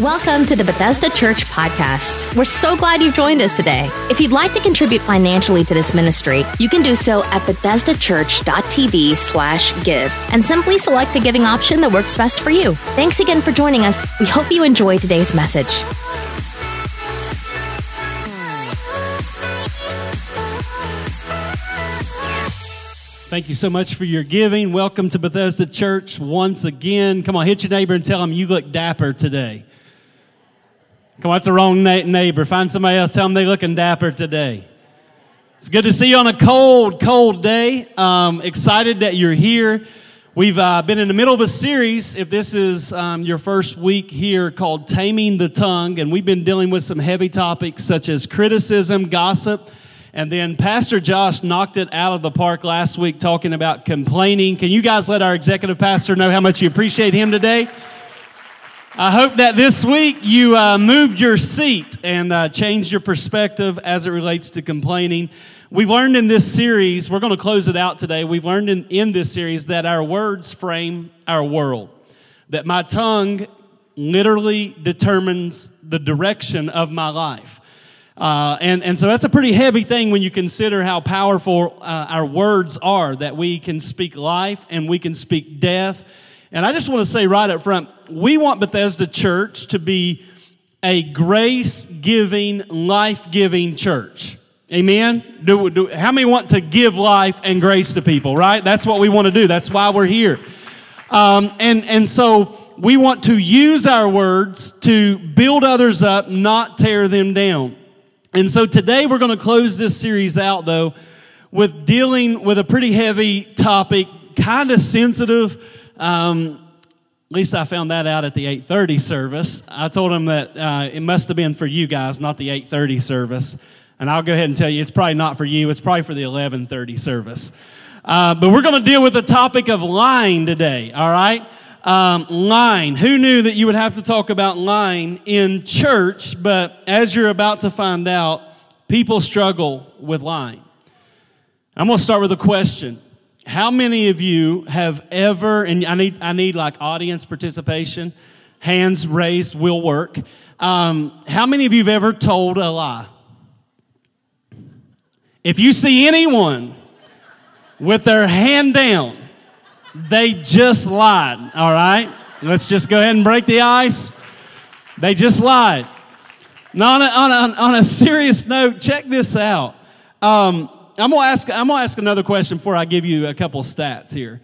Welcome to the Bethesda Church podcast. We're so glad you've joined us today. If you'd like to contribute financially to this ministry, you can do so at bethesdachurch.tv slash give and simply select the giving option that works best for you. Thanks again for joining us. We hope you enjoy today's message. Thank you so much for your giving. Welcome to Bethesda Church once again. Come on, hit your neighbor and tell them you look dapper today. Come on, it's the wrong na- neighbor. Find somebody else, tell them they're looking dapper today. It's good to see you on a cold, cold day. Um, excited that you're here. We've uh, been in the middle of a series, if this is um, your first week here, called Taming the Tongue, and we've been dealing with some heavy topics such as criticism, gossip, and then Pastor Josh knocked it out of the park last week talking about complaining. Can you guys let our executive pastor know how much you appreciate him today? I hope that this week you uh, moved your seat and uh, changed your perspective as it relates to complaining. We've learned in this series, we're going to close it out today. We've learned in, in this series that our words frame our world, that my tongue literally determines the direction of my life. Uh, and, and so that's a pretty heavy thing when you consider how powerful uh, our words are, that we can speak life and we can speak death and I just want to say right up front we want Bethesda Church to be a grace giving, life giving church. Amen? Do, do, how many want to give life and grace to people, right? That's what we want to do. That's why we're here. Um, and, and so we want to use our words to build others up, not tear them down. And so today we're going to close this series out, though, with dealing with a pretty heavy topic, kind of sensitive um, at least I found that out at the 8:30 service. I told him that uh, it must have been for you guys, not the 8:30 service. And I'll go ahead and tell you, it's probably not for you. It's probably for the 11:30 service. Uh, but we're going to deal with the topic of lying today. All right, um, lying. Who knew that you would have to talk about lying in church? But as you're about to find out, people struggle with lying. I'm going to start with a question. How many of you have ever, and I need, I need like audience participation, hands raised will work. Um, how many of you have ever told a lie? If you see anyone with their hand down, they just lied, all right? Let's just go ahead and break the ice. They just lied. Now, on a, on a, on a serious note, check this out. Um, I'm gonna ask. I'm gonna ask another question before I give you a couple stats here.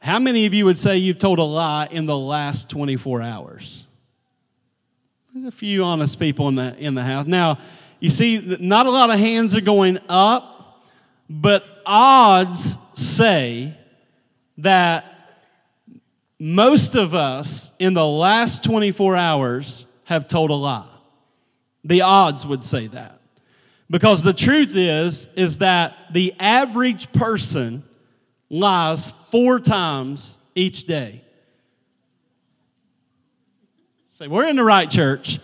How many of you would say you've told a lie in the last 24 hours? There's a few honest people in the in the house. Now, you see, not a lot of hands are going up, but odds say that most of us in the last 24 hours have told a lie. The odds would say that. Because the truth is, is that the average person lies four times each day. Say, we're in the right church.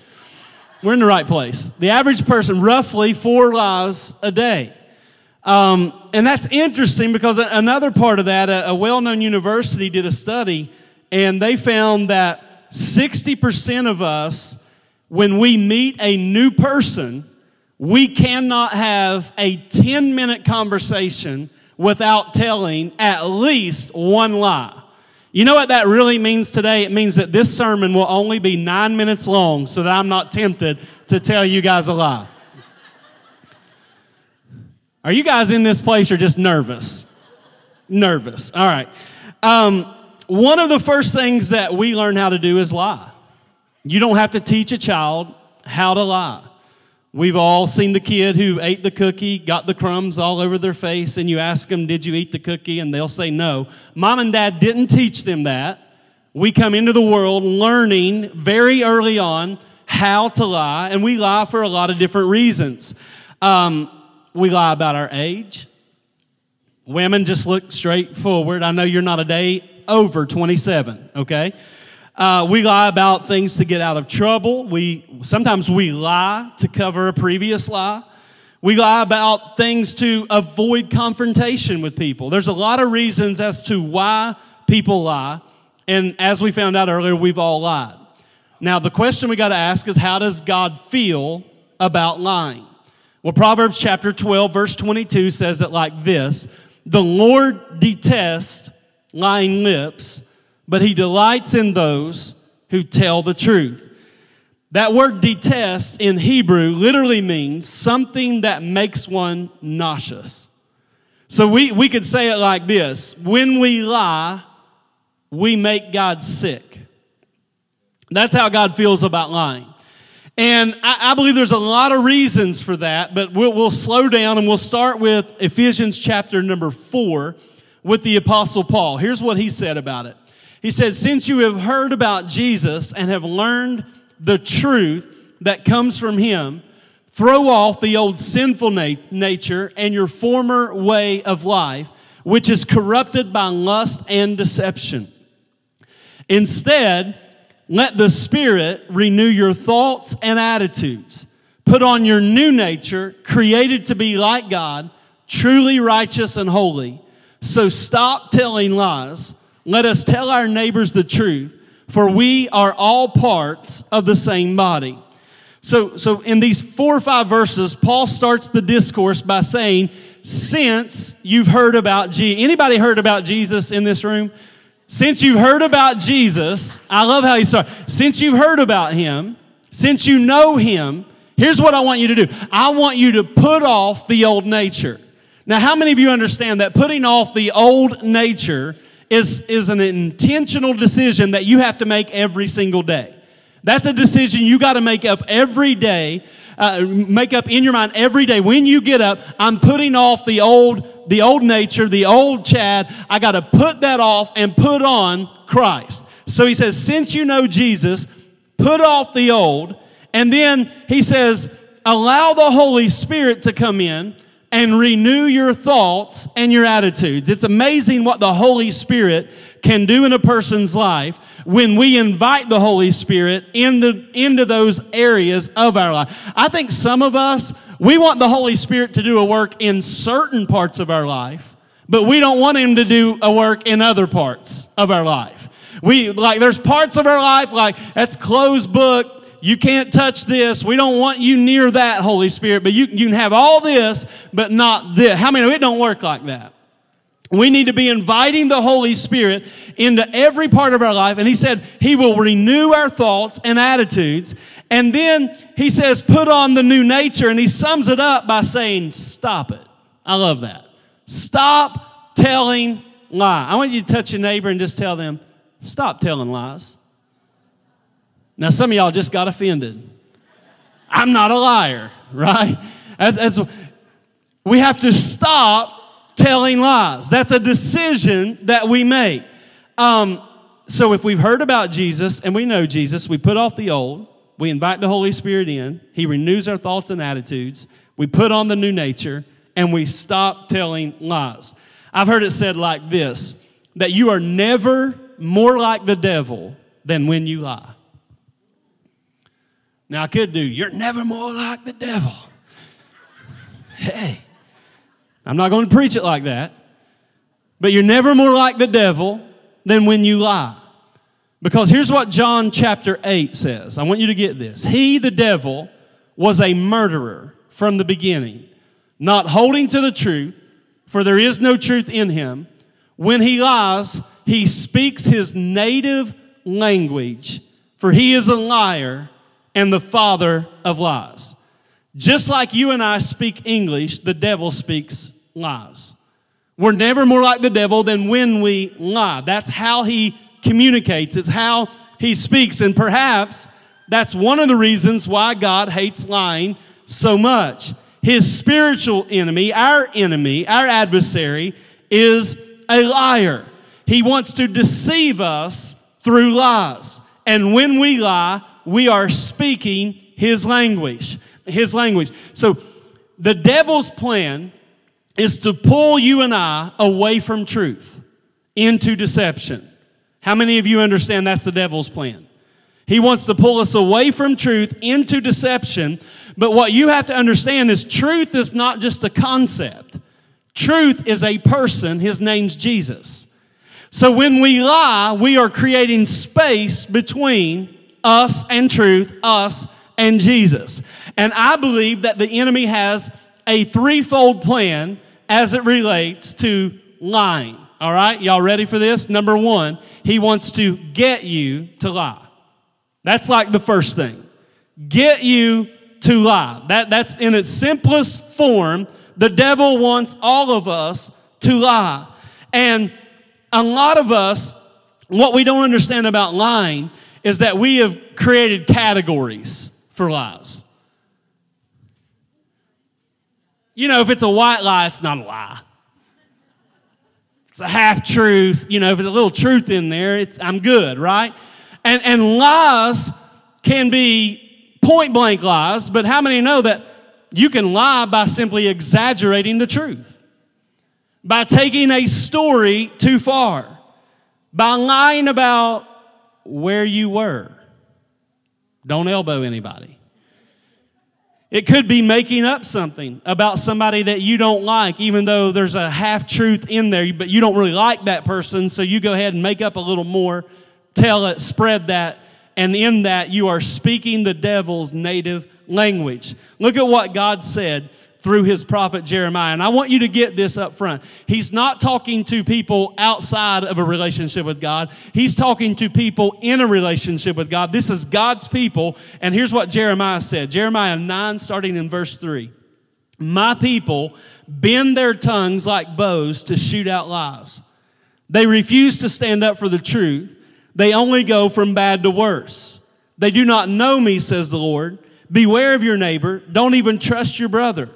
We're in the right place. The average person, roughly four lies a day. Um, and that's interesting because another part of that, a, a well known university did a study and they found that 60% of us, when we meet a new person, we cannot have a 10 minute conversation without telling at least one lie. You know what that really means today? It means that this sermon will only be nine minutes long so that I'm not tempted to tell you guys a lie. Are you guys in this place or just nervous? Nervous. All right. Um, one of the first things that we learn how to do is lie. You don't have to teach a child how to lie. We've all seen the kid who ate the cookie, got the crumbs all over their face, and you ask them, Did you eat the cookie? And they'll say no. Mom and dad didn't teach them that. We come into the world learning very early on how to lie, and we lie for a lot of different reasons. Um, we lie about our age. Women just look straight forward. I know you're not a day over 27, okay? Uh, we lie about things to get out of trouble. We sometimes we lie to cover a previous lie. We lie about things to avoid confrontation with people. There's a lot of reasons as to why people lie, and as we found out earlier, we've all lied. Now, the question we got to ask is how does God feel about lying? Well, Proverbs chapter 12, verse 22 says it like this The Lord detests lying lips, but he delights in those who tell the truth. That word detest in Hebrew literally means something that makes one nauseous. So we, we could say it like this When we lie, we make God sick. That's how God feels about lying. And I, I, believe there's a lot of reasons for that, but we'll, we'll slow down and we'll start with Ephesians chapter number four with the Apostle Paul. Here's what he said about it He said, Since you have heard about Jesus and have learned the truth that comes from him, throw off the old sinful nat- nature and your former way of life, which is corrupted by lust and deception. Instead, let the Spirit renew your thoughts and attitudes. Put on your new nature, created to be like God, truly righteous and holy. So stop telling lies. Let us tell our neighbors the truth, for we are all parts of the same body. So, so in these four or five verses, Paul starts the discourse by saying, since you've heard about Jesus, anybody heard about Jesus in this room? Since you've heard about Jesus, I love how he starts. Since you've heard about him, since you know him, here's what I want you to do. I want you to put off the old nature. Now, how many of you understand that putting off the old nature is, is an intentional decision that you have to make every single day? That's a decision you got to make up every day, uh, make up in your mind every day. When you get up, I'm putting off the old, the old nature, the old Chad. I got to put that off and put on Christ. So he says, since you know Jesus, put off the old. And then he says, allow the Holy Spirit to come in and renew your thoughts and your attitudes. It's amazing what the Holy Spirit can do in a person's life when we invite the Holy Spirit in the, into those areas of our life. I think some of us, we want the Holy Spirit to do a work in certain parts of our life, but we don't want Him to do a work in other parts of our life. We, like, there's parts of our life, like, that's closed book, you can't touch this. We don't want you near that, Holy Spirit, but you, you can have all this, but not this. How many know it don't work like that? We need to be inviting the Holy Spirit into every part of our life. And he said he will renew our thoughts and attitudes. And then he says, put on the new nature. And he sums it up by saying, stop it. I love that. Stop telling lies. I want you to touch your neighbor and just tell them, stop telling lies. Now, some of y'all just got offended. I'm not a liar, right? As, we have to stop telling lies. That's a decision that we make. Um, so, if we've heard about Jesus and we know Jesus, we put off the old, we invite the Holy Spirit in, He renews our thoughts and attitudes, we put on the new nature, and we stop telling lies. I've heard it said like this that you are never more like the devil than when you lie. Now, I could do, you're never more like the devil. Hey, I'm not going to preach it like that. But you're never more like the devil than when you lie. Because here's what John chapter 8 says. I want you to get this. He, the devil, was a murderer from the beginning, not holding to the truth, for there is no truth in him. When he lies, he speaks his native language, for he is a liar and the father of lies. Just like you and I speak English, the devil speaks lies. We're never more like the devil than when we lie. That's how he communicates, it's how he speaks. And perhaps that's one of the reasons why God hates lying so much. His spiritual enemy, our enemy, our adversary, is a liar. He wants to deceive us through lies. And when we lie, we are speaking his language. His language. So the devil's plan is to pull you and I away from truth into deception. How many of you understand that's the devil's plan? He wants to pull us away from truth into deception. But what you have to understand is truth is not just a concept. Truth is a person. His name's Jesus. So when we lie, we are creating space between us and truth, us and Jesus. And I believe that the enemy has a threefold plan as it relates to lying. All right, y'all ready for this? Number one, he wants to get you to lie. That's like the first thing. Get you to lie. That, that's in its simplest form. The devil wants all of us to lie. And a lot of us, what we don't understand about lying is that we have created categories for lies. You know, if it's a white lie, it's not a lie. It's a half truth. You know, if there's a little truth in there, it's I'm good, right? And and lies can be point blank lies, but how many know that you can lie by simply exaggerating the truth? By taking a story too far, by lying about where you were. Don't elbow anybody. It could be making up something about somebody that you don't like, even though there's a half truth in there, but you don't really like that person, so you go ahead and make up a little more, tell it, spread that, and in that you are speaking the devil's native language. Look at what God said through his prophet Jeremiah. And I want you to get this up front. He's not talking to people outside of a relationship with God, he's talking to people in a relationship with God. This is God's people. And here's what Jeremiah said Jeremiah 9, starting in verse 3. My people bend their tongues like bows to shoot out lies. They refuse to stand up for the truth. They only go from bad to worse. They do not know me, says the Lord. Beware of your neighbor. Don't even trust your brother.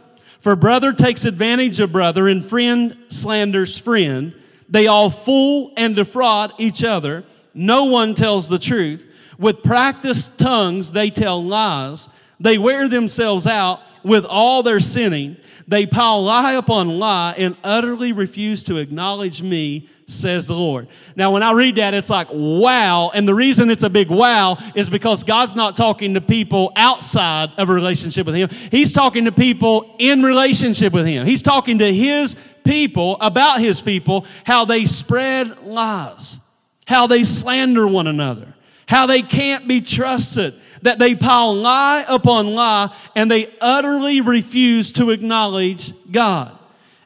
For brother takes advantage of brother, and friend slanders friend. They all fool and defraud each other. No one tells the truth. With practiced tongues, they tell lies. They wear themselves out with all their sinning. They pile lie upon lie and utterly refuse to acknowledge me says the Lord. Now, when I read that, it's like, wow. And the reason it's a big wow is because God's not talking to people outside of a relationship with Him. He's talking to people in relationship with Him. He's talking to His people about His people, how they spread lies, how they slander one another, how they can't be trusted. That they pile lie upon lie and they utterly refuse to acknowledge God.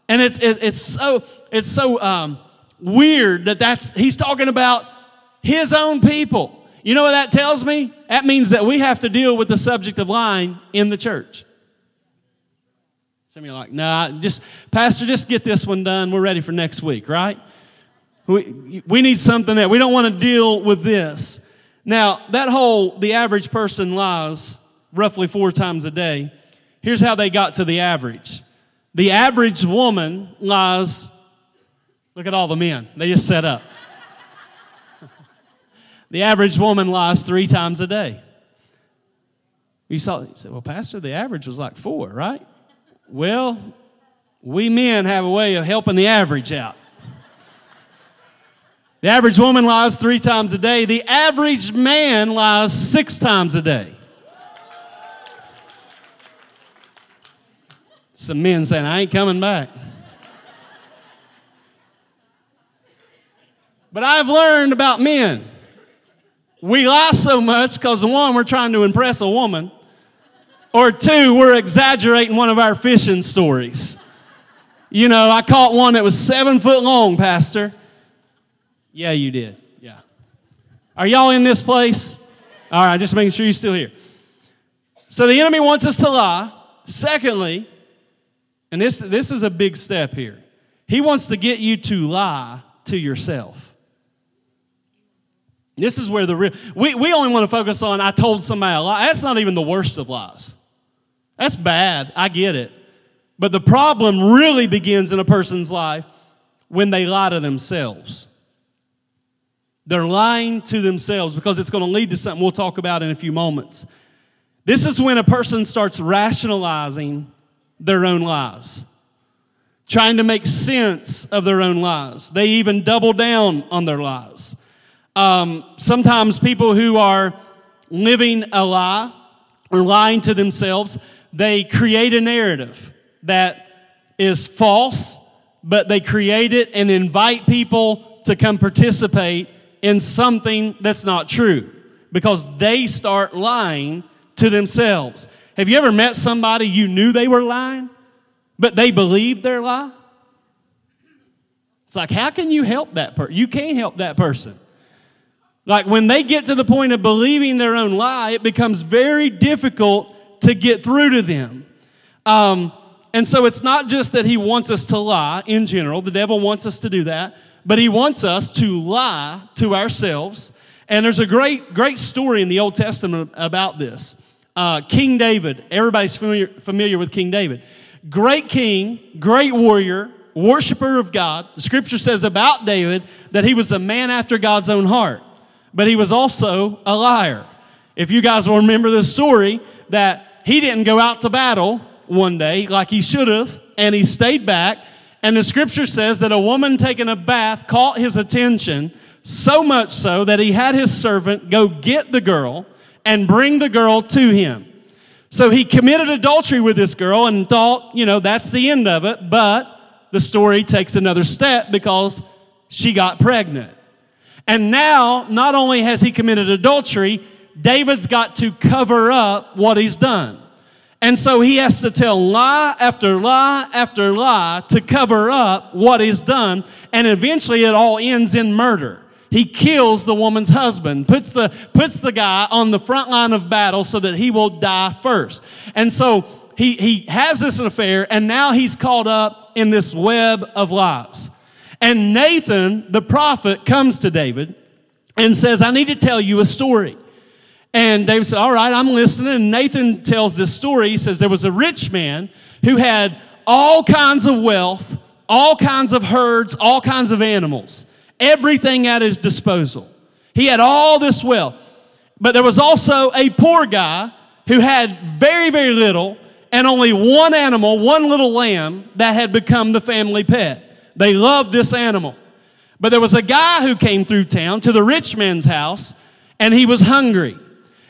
And it's, it's so, it's so, um, weird that that's he's talking about his own people. You know what that tells me? That means that we have to deal with the subject of lying in the church. Some of you are like, nah, just, Pastor, just get this one done. We're ready for next week, right? We, we need something that we don't want to deal with this. Now, that whole, the average person lies roughly four times a day. Here's how they got to the average the average woman lies Look at all the men. They just set up. the average woman lies three times a day. You saw, you said, well, Pastor, the average was like four, right? Well, we men have a way of helping the average out. The average woman lies three times a day. The average man lies six times a day. Some men saying, I ain't coming back. But I've learned about men. We lie so much because, one, we're trying to impress a woman, or two, we're exaggerating one of our fishing stories. You know, I caught one that was seven foot long, Pastor. Yeah, you did. Yeah. Are y'all in this place? All right, just making sure you're still here. So the enemy wants us to lie. Secondly, and this, this is a big step here, he wants to get you to lie to yourself. This is where the real, we, we only want to focus on, I told somebody a lie. That's not even the worst of lies. That's bad. I get it. But the problem really begins in a person's life when they lie to themselves. They're lying to themselves because it's going to lead to something we'll talk about in a few moments. This is when a person starts rationalizing their own lies, trying to make sense of their own lies. They even double down on their lies. Um, sometimes people who are living a lie or lying to themselves, they create a narrative that is false, but they create it and invite people to come participate in something that's not true. because they start lying to themselves. Have you ever met somebody you knew they were lying, but they believed their lie? It's like, how can you help that person? You can't help that person. Like when they get to the point of believing their own lie, it becomes very difficult to get through to them. Um, and so it's not just that he wants us to lie in general, the devil wants us to do that, but he wants us to lie to ourselves. And there's a great, great story in the Old Testament about this. Uh, king David, everybody's familiar, familiar with King David. Great king, great warrior, worshiper of God. The scripture says about David that he was a man after God's own heart, but he was also a liar. If you guys will remember the story, that he didn't go out to battle one day like he should have, and he stayed back. And the scripture says that a woman taking a bath caught his attention so much so that he had his servant go get the girl and bring the girl to him. So he committed adultery with this girl and thought, you know, that's the end of it. But the story takes another step because she got pregnant. And now, not only has he committed adultery, David's got to cover up what he's done. And so he has to tell lie after lie after lie to cover up what he's done. And eventually it all ends in murder. He kills the woman's husband, puts the, puts the guy on the front line of battle so that he will die first. And so he, he has this affair, and now he's caught up in this web of lies. And Nathan, the prophet, comes to David and says, I need to tell you a story. And David said, All right, I'm listening. And Nathan tells this story. He says, There was a rich man who had all kinds of wealth, all kinds of herds, all kinds of animals, everything at his disposal. He had all this wealth. But there was also a poor guy who had very, very little and only one animal, one little lamb, that had become the family pet. They loved this animal. But there was a guy who came through town to the rich man's house, and he was hungry.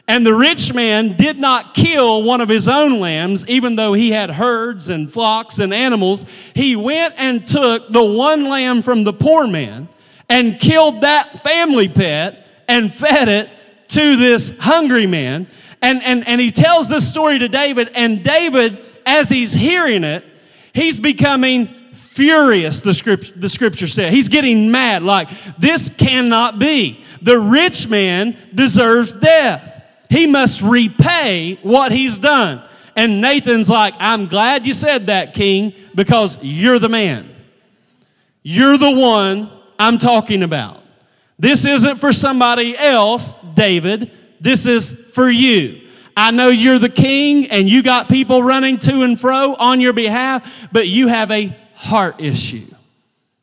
And the rich man did not kill one of his own lambs, even though he had herds and flocks and animals. He went and took the one lamb from the poor man and killed that family pet and fed it to this hungry man. And, and, and he tells this story to David, and David, as he's hearing it, he's becoming furious, the scripture, the scripture said. He's getting mad, like, this cannot be. The rich man deserves death. He must repay what he's done. And Nathan's like, I'm glad you said that, king, because you're the man. You're the one I'm talking about. This isn't for somebody else, David. This is for you. I know you're the king and you got people running to and fro on your behalf, but you have a heart issue.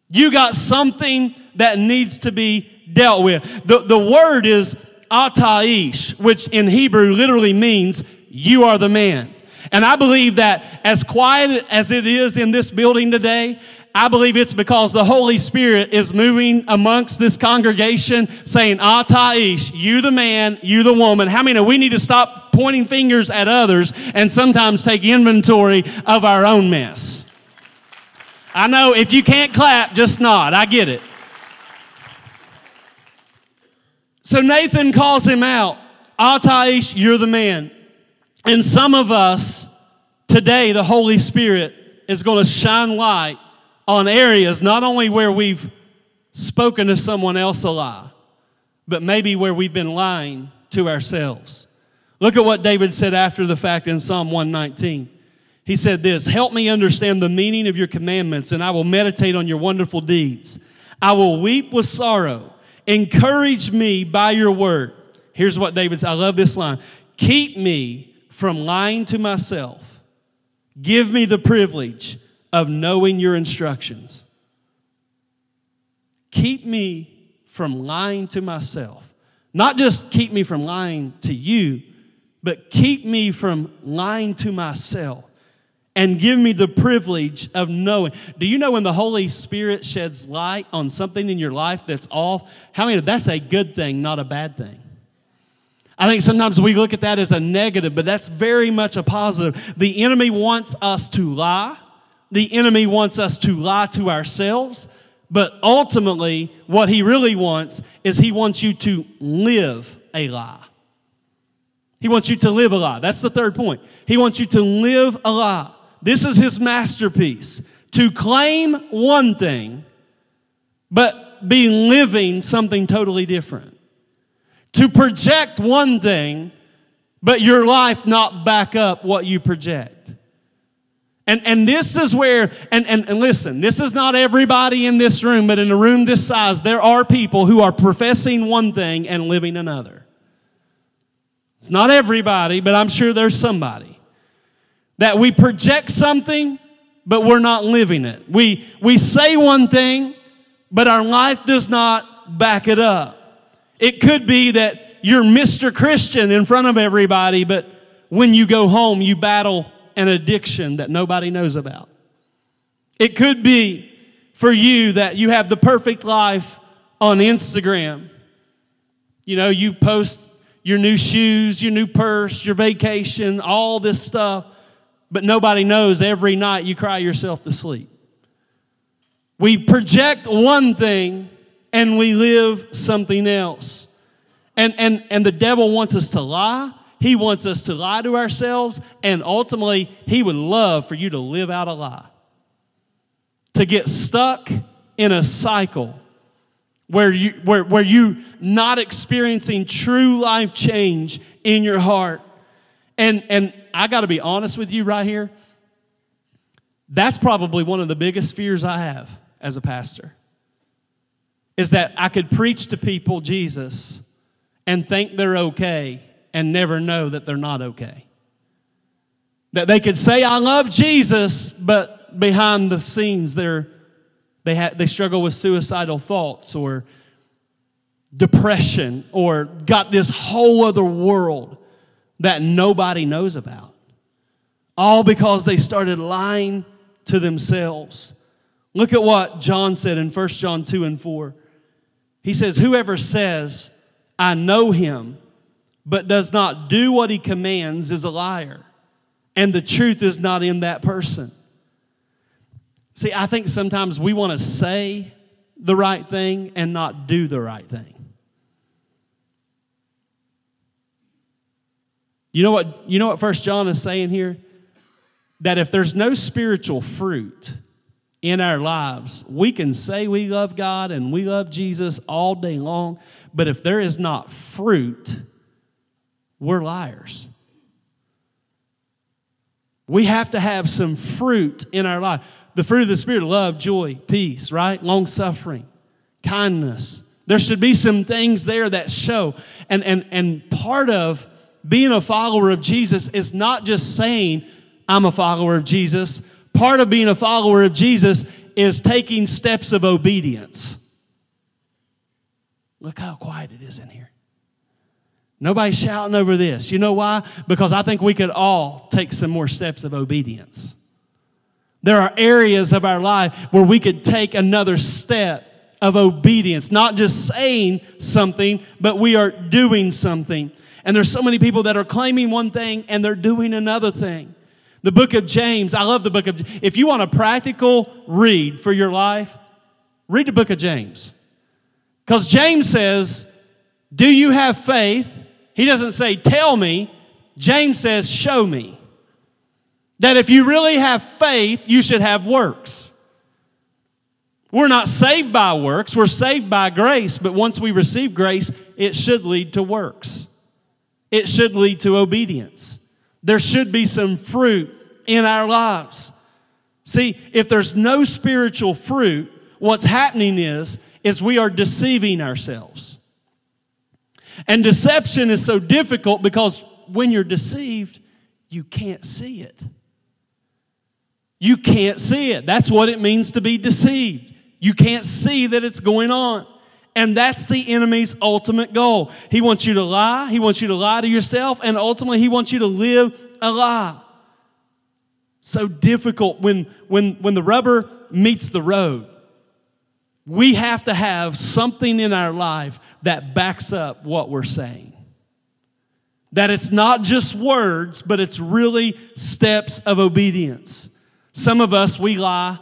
You got something that needs to be dealt with. The, the word is ataish, which in Hebrew literally means you are the man. And I believe that as quiet as it is in this building today, I believe it's because the Holy Spirit is moving amongst this congregation saying, Ah, Taish, you the man, you the woman. How many we need to stop pointing fingers at others and sometimes take inventory of our own mess? I know if you can't clap, just nod. I get it. So Nathan calls him out. Ataish, you're the man. And some of us today, the Holy Spirit is going to shine light on areas not only where we've spoken to someone else a lie, but maybe where we've been lying to ourselves. Look at what David said after the fact in Psalm 119. He said this Help me understand the meaning of your commandments, and I will meditate on your wonderful deeds. I will weep with sorrow. Encourage me by your word. Here's what David said. I love this line Keep me from lying to myself. Give me the privilege of knowing your instructions. Keep me from lying to myself. Not just keep me from lying to you, but keep me from lying to myself and give me the privilege of knowing. Do you know when the Holy Spirit sheds light on something in your life that's off? How many? That's a good thing, not a bad thing. I think sometimes we look at that as a negative, but that's very much a positive. The enemy wants us to lie the enemy wants us to lie to ourselves, but ultimately, what he really wants is he wants you to live a lie. He wants you to live a lie. That's the third point. He wants you to live a lie. This is his masterpiece to claim one thing, but be living something totally different. To project one thing, but your life not back up what you project. And, and this is where, and, and, and listen, this is not everybody in this room, but in a room this size, there are people who are professing one thing and living another. It's not everybody, but I'm sure there's somebody. That we project something but we're not living it. We, we say one thing, but our life does not back it up. It could be that you're Mr. Christian in front of everybody, but when you go home, you battle an addiction that nobody knows about. It could be for you that you have the perfect life on Instagram. You know, you post your new shoes, your new purse, your vacation, all this stuff but nobody knows every night you cry yourself to sleep. We project one thing and we live something else. And, and, and the devil wants us to lie. He wants us to lie to ourselves. And ultimately, he would love for you to live out a lie. To get stuck in a cycle where you where, where you not experiencing true life change in your heart. And and I got to be honest with you right here. That's probably one of the biggest fears I have as a pastor. Is that I could preach to people Jesus and think they're okay and never know that they're not okay. That they could say, I love Jesus, but behind the scenes, they're, they, ha- they struggle with suicidal thoughts or depression or got this whole other world that nobody knows about. All because they started lying to themselves. Look at what John said in 1 John 2 and 4. He says, Whoever says, I know him, but does not do what he commands is a liar, and the truth is not in that person. See, I think sometimes we want to say the right thing and not do the right thing. You know what, you know what First John is saying here? That if there's no spiritual fruit in our lives, we can say we love God and we love Jesus all day long, but if there is not fruit, we're liars. We have to have some fruit in our life. The fruit of the Spirit love, joy, peace, right? Long suffering, kindness. There should be some things there that show. And, and, and part of being a follower of Jesus is not just saying, I'm a follower of Jesus. Part of being a follower of Jesus is taking steps of obedience. Look how quiet it is in here. Nobody's shouting over this. You know why? Because I think we could all take some more steps of obedience. There are areas of our life where we could take another step of obedience, not just saying something, but we are doing something. And there's so many people that are claiming one thing and they're doing another thing. The book of James, I love the book of if you want a practical read for your life, read the book of James. Cuz James says, "Do you have faith?" He doesn't say, "Tell me." James says, "Show me." That if you really have faith, you should have works. We're not saved by works, we're saved by grace, but once we receive grace, it should lead to works it should lead to obedience. There should be some fruit in our lives. See, if there's no spiritual fruit, what's happening is is we are deceiving ourselves. And deception is so difficult because when you're deceived, you can't see it. You can't see it. That's what it means to be deceived. You can't see that it's going on. And that's the enemy's ultimate goal. He wants you to lie, he wants you to lie to yourself, and ultimately he wants you to live a lie. So difficult when when when the rubber meets the road. We have to have something in our life that backs up what we're saying. That it's not just words, but it's really steps of obedience. Some of us, we lie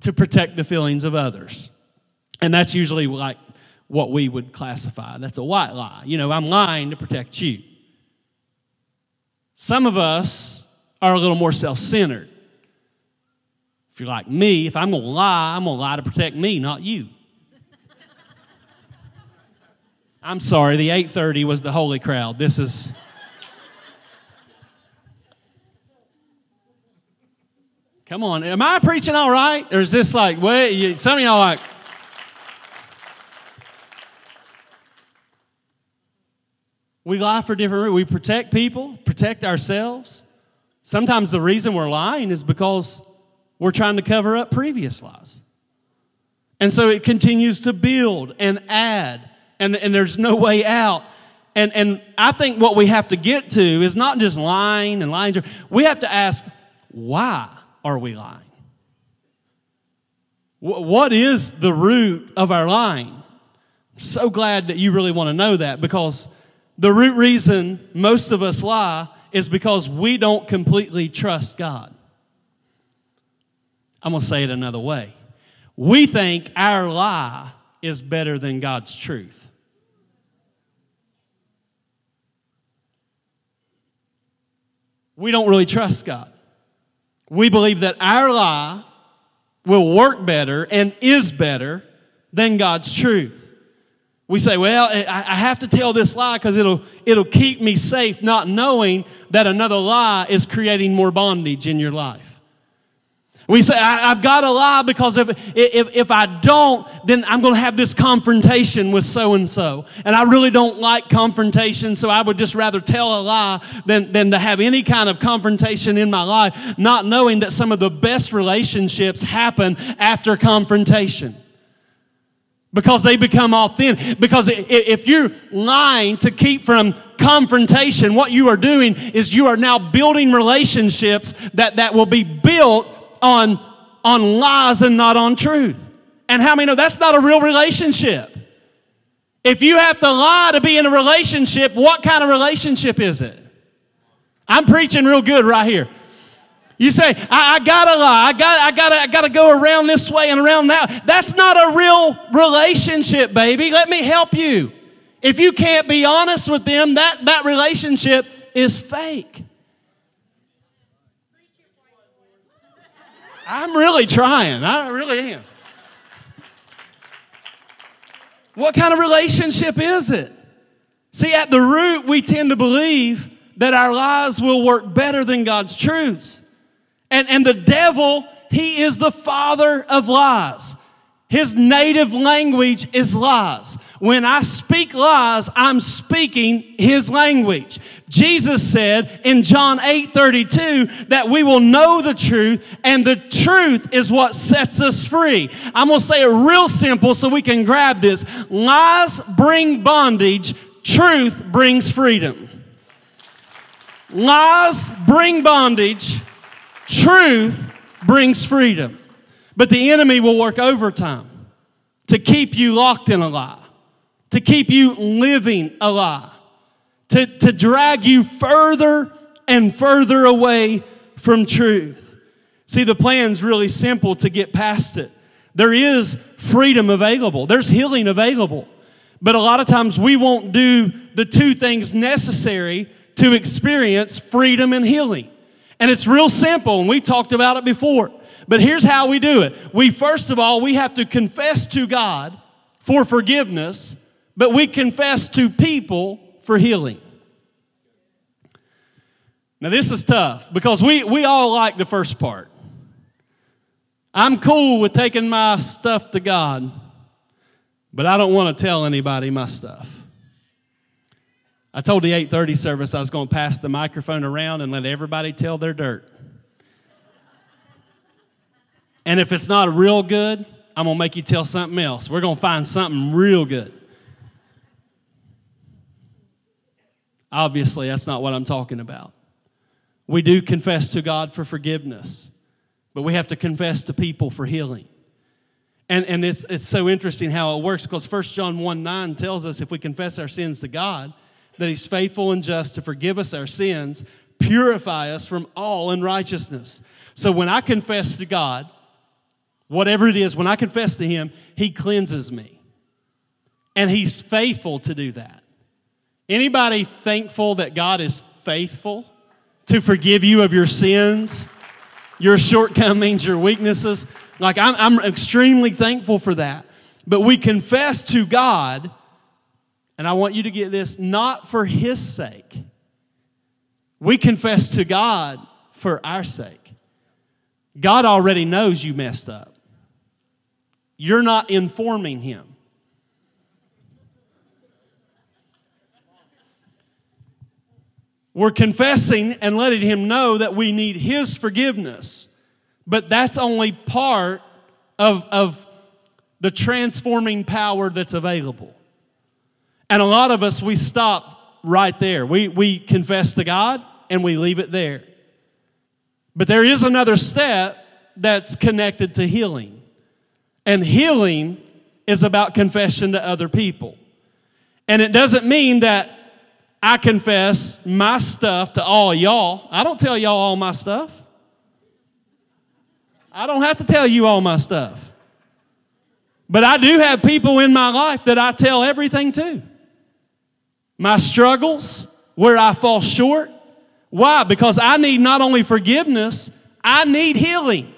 to protect the feelings of others. And that's usually like what we would classify. That's a white lie. You know, I'm lying to protect you. Some of us are a little more self centered. If you're like me, if I'm going to lie, I'm going to lie to protect me, not you. I'm sorry, the 8:30 was the holy crowd. This is Come on, am I preaching all right? Or is this like, wait, some of y'all like, We lie for different reasons. We protect people, protect ourselves. Sometimes the reason we're lying is because we're trying to cover up previous lies. And so it continues to build and add, and, and there's no way out. And, and I think what we have to get to is not just lying and lying. We have to ask, why are we lying? What is the root of our lying? I'm so glad that you really want to know that because the root reason most of us lie is because we don't completely trust God. I'm going to say it another way. We think our lie is better than God's truth. We don't really trust God. We believe that our lie will work better and is better than God's truth. We say, well, eh, I have to tell this lie because it'll, it'll keep me safe, not knowing that another lie is creating more bondage in your life. We say, I, have got to lie because if, if, if I don't, then I'm going to have this confrontation with so and so. And I really don't like confrontation, so I would just rather tell a lie than, than to have any kind of confrontation in my life, not knowing that some of the best relationships happen after confrontation because they become authentic. Because if you're lying to keep from confrontation, what you are doing is you are now building relationships that, that will be built on, on lies and not on truth. And how many know that's not a real relationship? If you have to lie to be in a relationship, what kind of relationship is it? I'm preaching real good right here. You say, I, I, gotta lie, I gotta, I gotta I gotta go around this way and around that. That's not a real relationship, baby. Let me help you. If you can't be honest with them, that, that relationship is fake. I'm really trying. I really am. What kind of relationship is it? See, at the root, we tend to believe that our lies will work better than God's truths. And, and the devil, he is the father of lies. His native language is lies. When I speak lies, I'm speaking his language. Jesus said in John 8 32 that we will know the truth, and the truth is what sets us free. I'm gonna say it real simple so we can grab this. Lies bring bondage, truth brings freedom. Lies bring bondage, Truth brings freedom, but the enemy will work overtime to keep you locked in a lie, to keep you living a lie, to, to drag you further and further away from truth. See, the plan's really simple to get past it. There is freedom available, there's healing available. But a lot of times we won't do the two things necessary to experience freedom and healing. And it's real simple, and we talked about it before. But here's how we do it. We first of all, we have to confess to God for forgiveness, but we confess to people for healing. Now this is tough because we, we all like the first part. I'm cool with taking my stuff to God, but I don't want to tell anybody my stuff. I told the 8:30 service I was going to pass the microphone around and let everybody tell their dirt. And if it's not real good, I'm going to make you tell something else. We're going to find something real good. Obviously, that's not what I'm talking about. We do confess to God for forgiveness, but we have to confess to people for healing. And, and it's, it's so interesting how it works because 1 John 1 9 tells us if we confess our sins to God, that He's faithful and just to forgive us our sins, purify us from all unrighteousness. So when I confess to God, whatever it is, when I confess to Him, He cleanses me. And He's faithful to do that. Anybody thankful that God is faithful to forgive you of your sins, your shortcomings, your weaknesses? Like, I'm, I'm extremely thankful for that. But we confess to God, and I want you to get this, not for His sake. We confess to God for our sake. God already knows you messed up. You're not informing Him. We're confessing and letting Him know that we need His forgiveness. But that's only part of, of the transforming power that's available. And a lot of us, we stop right there. We, we confess to God and we leave it there. But there is another step that's connected to healing. And healing is about confession to other people. And it doesn't mean that I confess my stuff to all y'all. I don't tell y'all all my stuff. I don't have to tell you all my stuff. But I do have people in my life that I tell everything to. My struggles, where I fall short. Why? Because I need not only forgiveness, I need healing.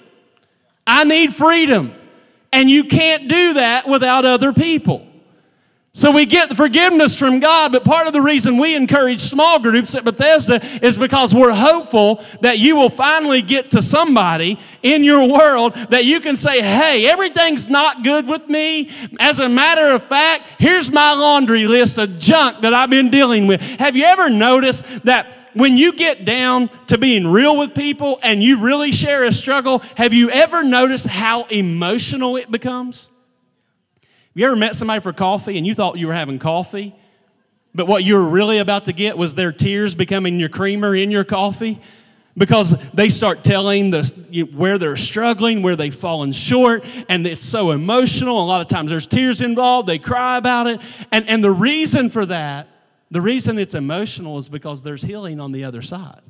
I need freedom. And you can't do that without other people. So we get forgiveness from God, but part of the reason we encourage small groups at Bethesda is because we're hopeful that you will finally get to somebody in your world that you can say, hey, everything's not good with me. As a matter of fact, here's my laundry list of junk that I've been dealing with. Have you ever noticed that when you get down to being real with people and you really share a struggle, have you ever noticed how emotional it becomes? You ever met somebody for coffee and you thought you were having coffee, but what you were really about to get was their tears becoming your creamer in your coffee? Because they start telling the, you, where they're struggling, where they've fallen short, and it's so emotional. A lot of times there's tears involved, they cry about it. And, and the reason for that, the reason it's emotional is because there's healing on the other side.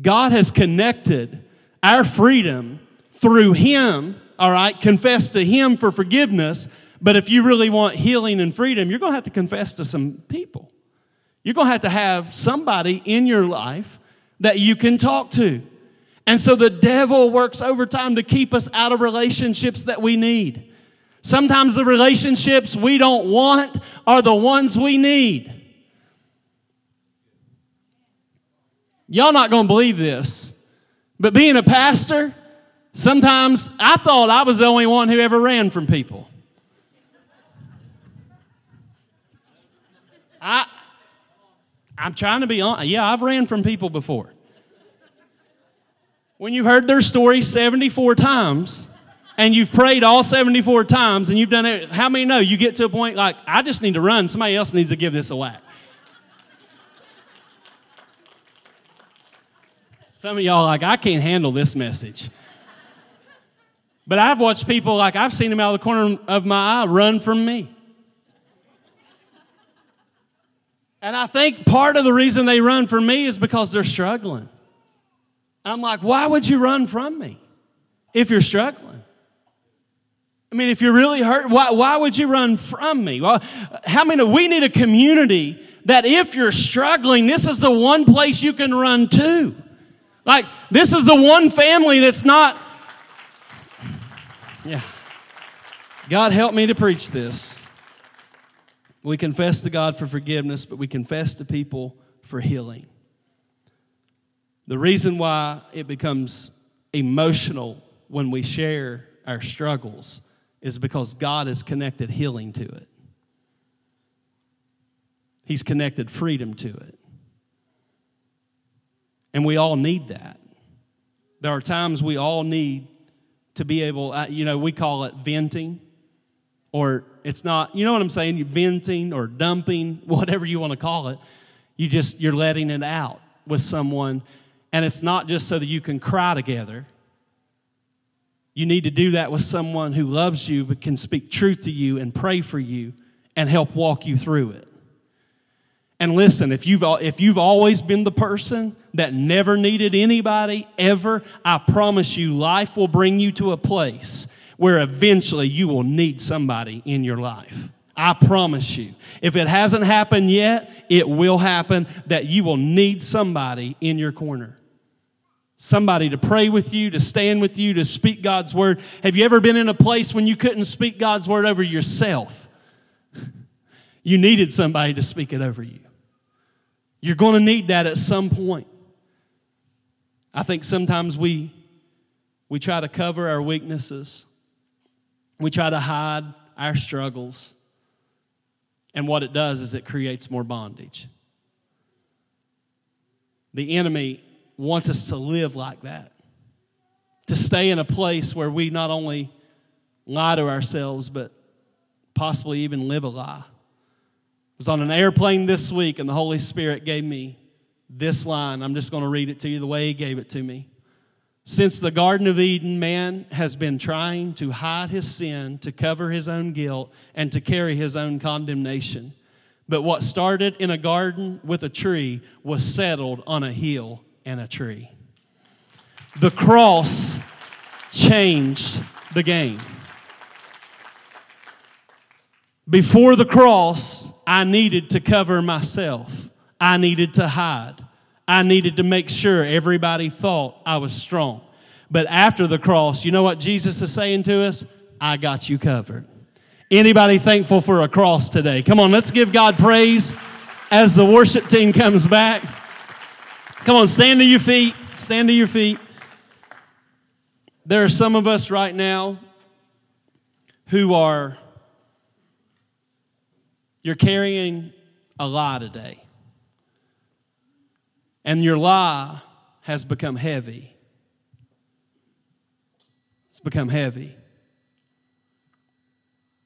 God has connected our freedom through Him, all right, confess to Him for forgiveness but if you really want healing and freedom, you're going to have to confess to some people. You're going to have to have somebody in your life that you can talk to. And so the devil works overtime to keep us out of relationships that we need. Sometimes the relationships we don't want are the ones we need. Y'all not going to believe this, but being a pastor, sometimes I thought I was the only one who ever ran from people. I, I'm trying to be honest. Yeah, I've ran from people before. When you've heard their story 74 times and you've prayed all 74 times and you've done it, how many know you get to a point like, I just need to run, somebody else needs to give this a whack? Some of y'all like, I can't handle this message. But I've watched people like I've seen them out of the corner of my eye run from me. And I think part of the reason they run from me is because they're struggling. I'm like, why would you run from me if you're struggling? I mean, if you're really hurt, why, why would you run from me? Well, how many we need a community that if you're struggling, this is the one place you can run to. Like, this is the one family that's not. Yeah. God help me to preach this. We confess to God for forgiveness, but we confess to people for healing. The reason why it becomes emotional when we share our struggles is because God has connected healing to it. He's connected freedom to it. And we all need that. There are times we all need to be able, uh, you know, we call it venting or it's not, you know what I'm saying? You're venting or dumping, whatever you want to call it. You just, you're letting it out with someone. And it's not just so that you can cry together. You need to do that with someone who loves you but can speak truth to you and pray for you and help walk you through it. And listen, if you've, if you've always been the person that never needed anybody ever, I promise you, life will bring you to a place where eventually you will need somebody in your life. I promise you. If it hasn't happened yet, it will happen that you will need somebody in your corner. Somebody to pray with you, to stand with you, to speak God's word. Have you ever been in a place when you couldn't speak God's word over yourself? You needed somebody to speak it over you. You're going to need that at some point. I think sometimes we we try to cover our weaknesses. We try to hide our struggles. And what it does is it creates more bondage. The enemy wants us to live like that, to stay in a place where we not only lie to ourselves, but possibly even live a lie. I was on an airplane this week, and the Holy Spirit gave me this line. I'm just going to read it to you the way He gave it to me. Since the Garden of Eden, man has been trying to hide his sin, to cover his own guilt, and to carry his own condemnation. But what started in a garden with a tree was settled on a hill and a tree. The cross changed the game. Before the cross, I needed to cover myself, I needed to hide. I needed to make sure everybody thought I was strong. But after the cross, you know what Jesus is saying to us? I got you covered. Anybody thankful for a cross today? Come on, let's give God praise as the worship team comes back. Come on, stand to your feet. Stand to your feet. There are some of us right now who are, you're carrying a lie today and your lie has become heavy. It's become heavy.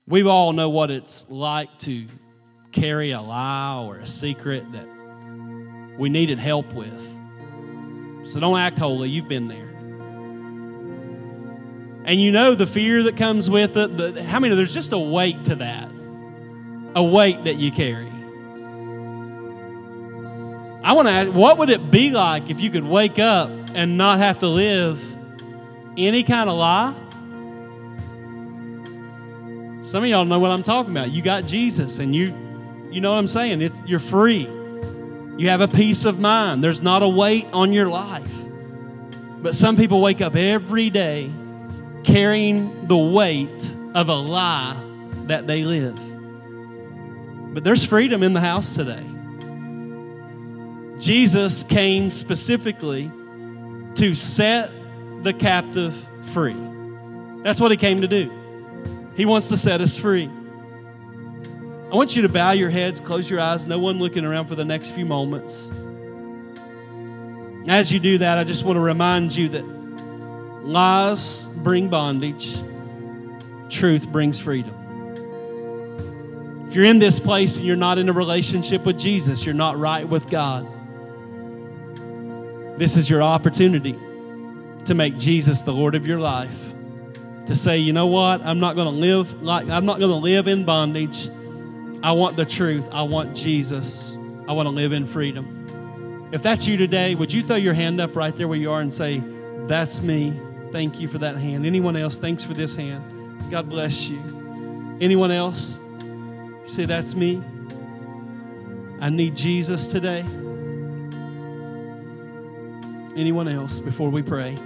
We all know what it's like to carry a lie or a secret that we needed help with. So don't act holy, you've been there. And you know the fear that comes with it. The, how many? There's just a weight to that, a weight that you carry. I want to ask, what would it be like if you could wake up and not have to live any kind of lie? Some of y'all know what I'm talking about. You got Jesus and you you know what I'm saying? It's, you're free. You have a peace of mind. There's not a weight on your life. But some people wake up every day carrying the weight of a lie that they live. But there's freedom in the house today. Jesus came specifically to set the captive free. That's what he came to do. He wants to set us free. I want you to bow your heads, close your eyes, no one looking around for the next few moments. As you do that, I just want to remind you that lies bring bondage, truth brings freedom. If you're in this place and you're not in a relationship with Jesus, you're not right with God this is your opportunity to make Jesus the Lord of your life. To say, you know what? I'm not going to live like I'm not going to live in bondage. I want the truth. I want Jesus. I want to live in freedom. If that's you today, would you throw your hand up right there where you are and say, That's me. Thank you for that hand. Anyone else? Thanks for this hand. God bless you. Anyone else? say, That's me. I need Jesus today. Anyone else before we pray?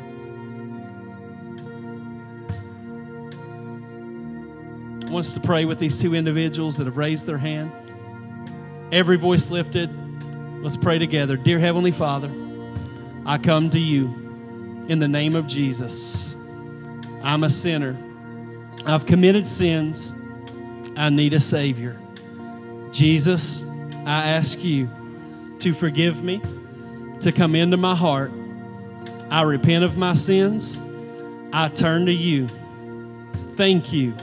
I want us to pray with these two individuals that have raised their hand. Every voice lifted. Let's pray together. Dear Heavenly Father, I come to you in the name of Jesus. I'm a sinner. I've committed sins. I need a Savior. Jesus, I ask you to forgive me to come into my heart. I repent of my sins. I turn to you. Thank you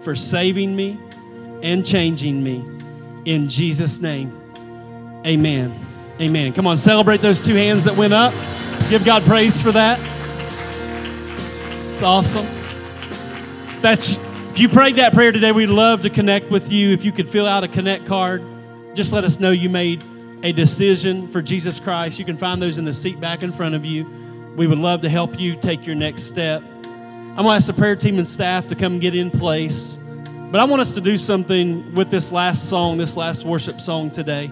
for saving me and changing me. In Jesus' name, amen. Amen. Come on, celebrate those two hands that went up. Give God praise for that. It's awesome. That's if you prayed that prayer today, we'd love to connect with you. If you could fill out a connect card, just let us know you made a decision for Jesus Christ, you can find those in the seat back in front of you. We would love to help you take your next step. I'm going to ask the prayer team and staff to come get in place. But I want us to do something with this last song, this last worship song today.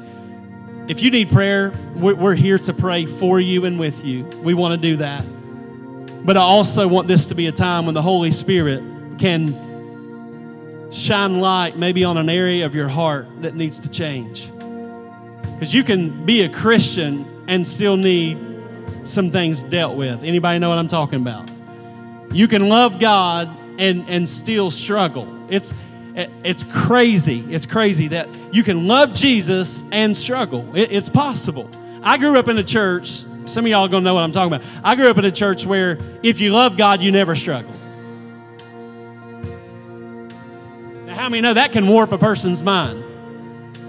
If you need prayer, we're here to pray for you and with you. We want to do that. But I also want this to be a time when the Holy Spirit can shine light maybe on an area of your heart that needs to change. Because you can be a Christian and still need some things dealt with. Anybody know what I'm talking about? You can love God and, and still struggle. It's, it's crazy. It's crazy that you can love Jesus and struggle. It, it's possible. I grew up in a church, some of y'all to know what I'm talking about. I grew up in a church where if you love God, you never struggle. Now, how many know that can warp a person's mind?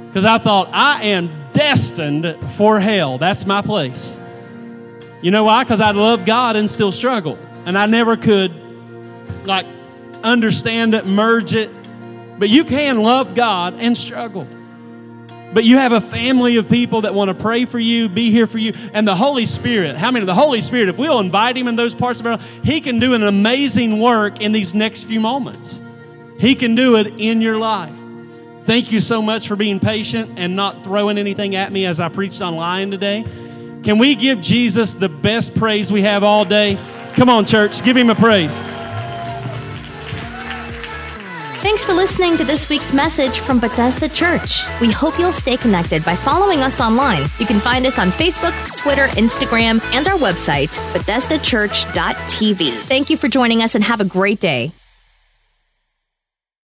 Because I thought, I am destined for hell. That's my place. You know why? Because I love God and still struggle. And I never could, like, understand it, merge it. But you can love God and struggle. But you have a family of people that want to pray for you, be here for you, and the Holy Spirit. How many? The Holy Spirit, if we'll invite Him in those parts of our life, He can do an amazing work in these next few moments. He can do it in your life. Thank you so much for being patient and not throwing anything at me as I preached online today. Can we give Jesus the best praise we have all day? Come on, church, give him a praise. Thanks for listening to this week's message from Bethesda Church. We hope you'll stay connected by following us online. You can find us on Facebook, Twitter, Instagram, and our website, BethesdaChurch.tv. Thank you for joining us and have a great day.